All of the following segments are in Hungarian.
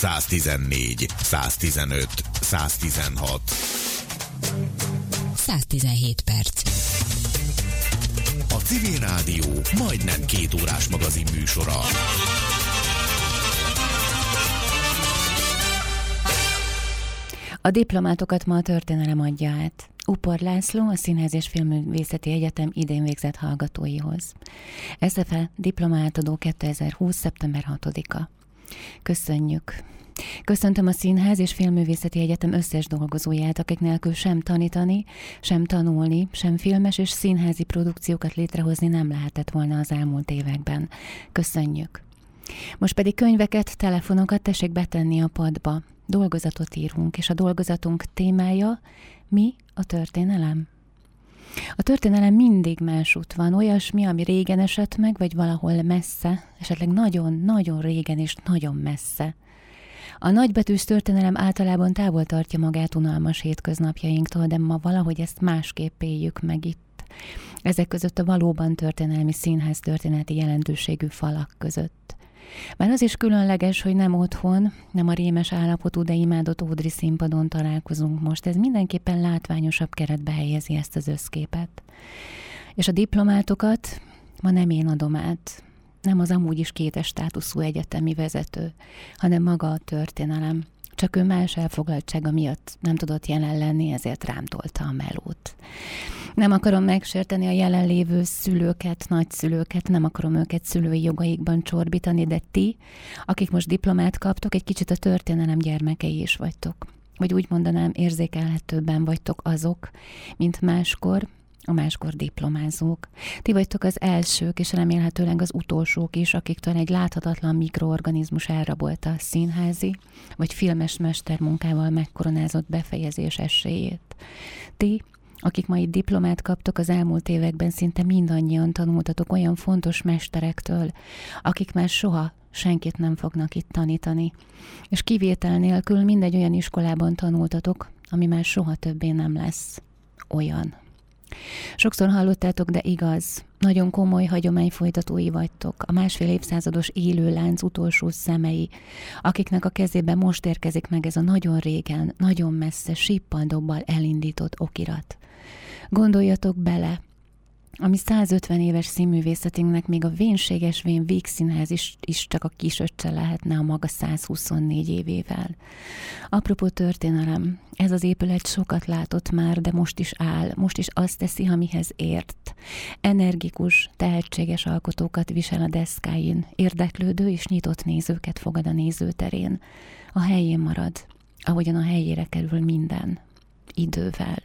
114, 115, 116. 117 perc. A Civil Rádió majdnem két órás magazin műsora. A diplomátokat ma a történelem adja át. Upor László, a Színház és Filmművészeti Egyetem idén végzett hallgatóihoz. SFE diplomátadó 2020. szeptember 6-a. Köszönjük! Köszöntöm a Színház és Filmművészeti Egyetem összes dolgozóját, akik nélkül sem tanítani, sem tanulni, sem filmes és színházi produkciókat létrehozni nem lehetett volna az elmúlt években. Köszönjük! Most pedig könyveket, telefonokat tessék betenni a padba. Dolgozatot írunk, és a dolgozatunk témája mi a történelem? A történelem mindig másút van, olyasmi, ami régen esett meg, vagy valahol messze, esetleg nagyon-nagyon régen és nagyon messze. A nagybetűs történelem általában távol tartja magát unalmas hétköznapjainktól, de ma valahogy ezt másképp éljük meg itt. Ezek között a valóban történelmi színház történeti jelentőségű falak között. Már az is különleges, hogy nem otthon, nem a rémes állapotú, de imádott Ódri színpadon találkozunk most. Ez mindenképpen látványosabb keretbe helyezi ezt az összképet. És a diplomátokat ma nem én adom át, nem az amúgy is kétes státuszú egyetemi vezető, hanem maga a történelem. Csak ő más elfoglaltsága miatt nem tudott jelen lenni, ezért rám tolta a melót. Nem akarom megsérteni a jelenlévő szülőket, nagyszülőket, nem akarom őket szülői jogaikban csorbítani, de ti, akik most diplomát kaptok, egy kicsit a történelem gyermekei is vagytok. Vagy úgy mondanám, érzékelhetőbben vagytok azok, mint máskor, a máskor diplomázók. Ti vagytok az elsők, és remélhetőleg az utolsók is, akiktől egy láthatatlan mikroorganizmus elrabolta a színházi, vagy filmes mestermunkával megkoronázott befejezés esélyét. Ti, akik ma itt diplomát kaptok az elmúlt években, szinte mindannyian tanultatok olyan fontos mesterektől, akik már soha senkit nem fognak itt tanítani. És kivétel nélkül mindegy olyan iskolában tanultatok, ami már soha többé nem lesz olyan. Sokszor hallottátok, de igaz, nagyon komoly hagyomány folytatói vagytok, a másfél évszázados élő lánc utolsó szemei, akiknek a kezében most érkezik meg ez a nagyon régen, nagyon messze, síppal elindított okirat. Gondoljatok bele, ami 150 éves színművészetünknek még a vénséges vén végszínház is, is csak a kisöccse lehetne a maga 124 évével. Apropó történelem, ez az épület sokat látott már, de most is áll, most is azt teszi, amihez ért. Energikus, tehetséges alkotókat visel a deszkáin, érdeklődő és nyitott nézőket fogad a nézőterén. A helyén marad, ahogyan a helyére kerül minden. Idővel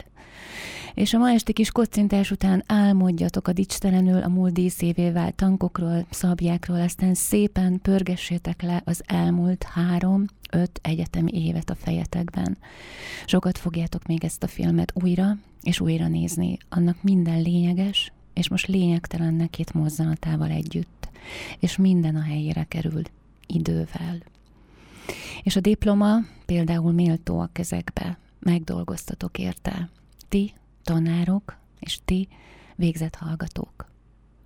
és a ma esti kis kocintás után álmodjatok a dicstelenül a múlt díszévé tankokról, szabjákról, aztán szépen pörgessétek le az elmúlt három, öt egyetemi évet a fejetekben. Sokat fogjátok még ezt a filmet újra és újra nézni, annak minden lényeges, és most lényegtelen nekét mozzanatával együtt, és minden a helyére kerül, idővel. És a diploma például méltó a kezekbe, megdolgoztatok érte. Ti tanárok és ti végzett hallgatók.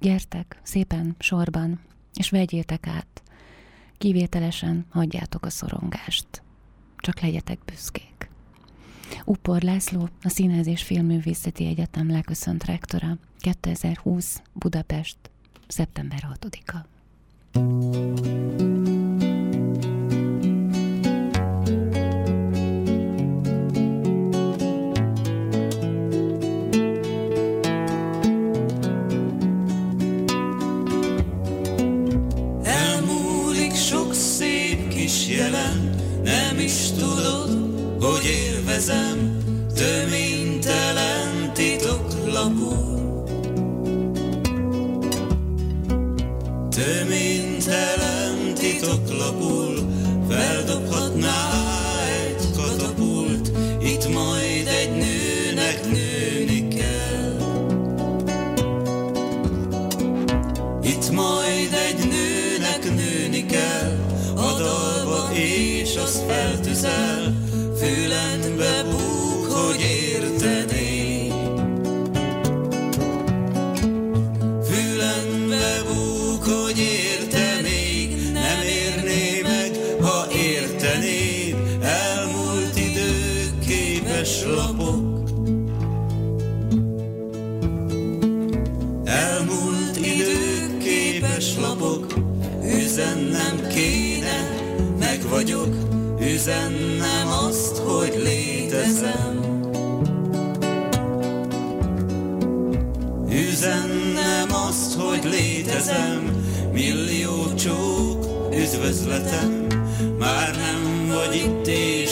Gyertek szépen sorban, és vegyétek át. Kivételesen hagyjátok a szorongást. Csak legyetek büszkék. Upor László, a Színház és Filmművészeti Egyetem leköszönt rektora, 2020 Budapest, szeptember 6-a. Is tudod, hogy élvezem. Töménytelen titoklapul. Töménytelen titoklapul feldobhatná feltüzel, fülembe búg, hogy értené. Fülembe búg, hogy értenék, nem érné meg, ha ért értenéd, elmúlt idők képes lapok. Elmúlt idők képes lapok, üzennem kéne, meg vagyok, üzennem azt, hogy létezem. Üzennem azt, hogy létezem, millió csók, üdvözletem, már nem vagy itt és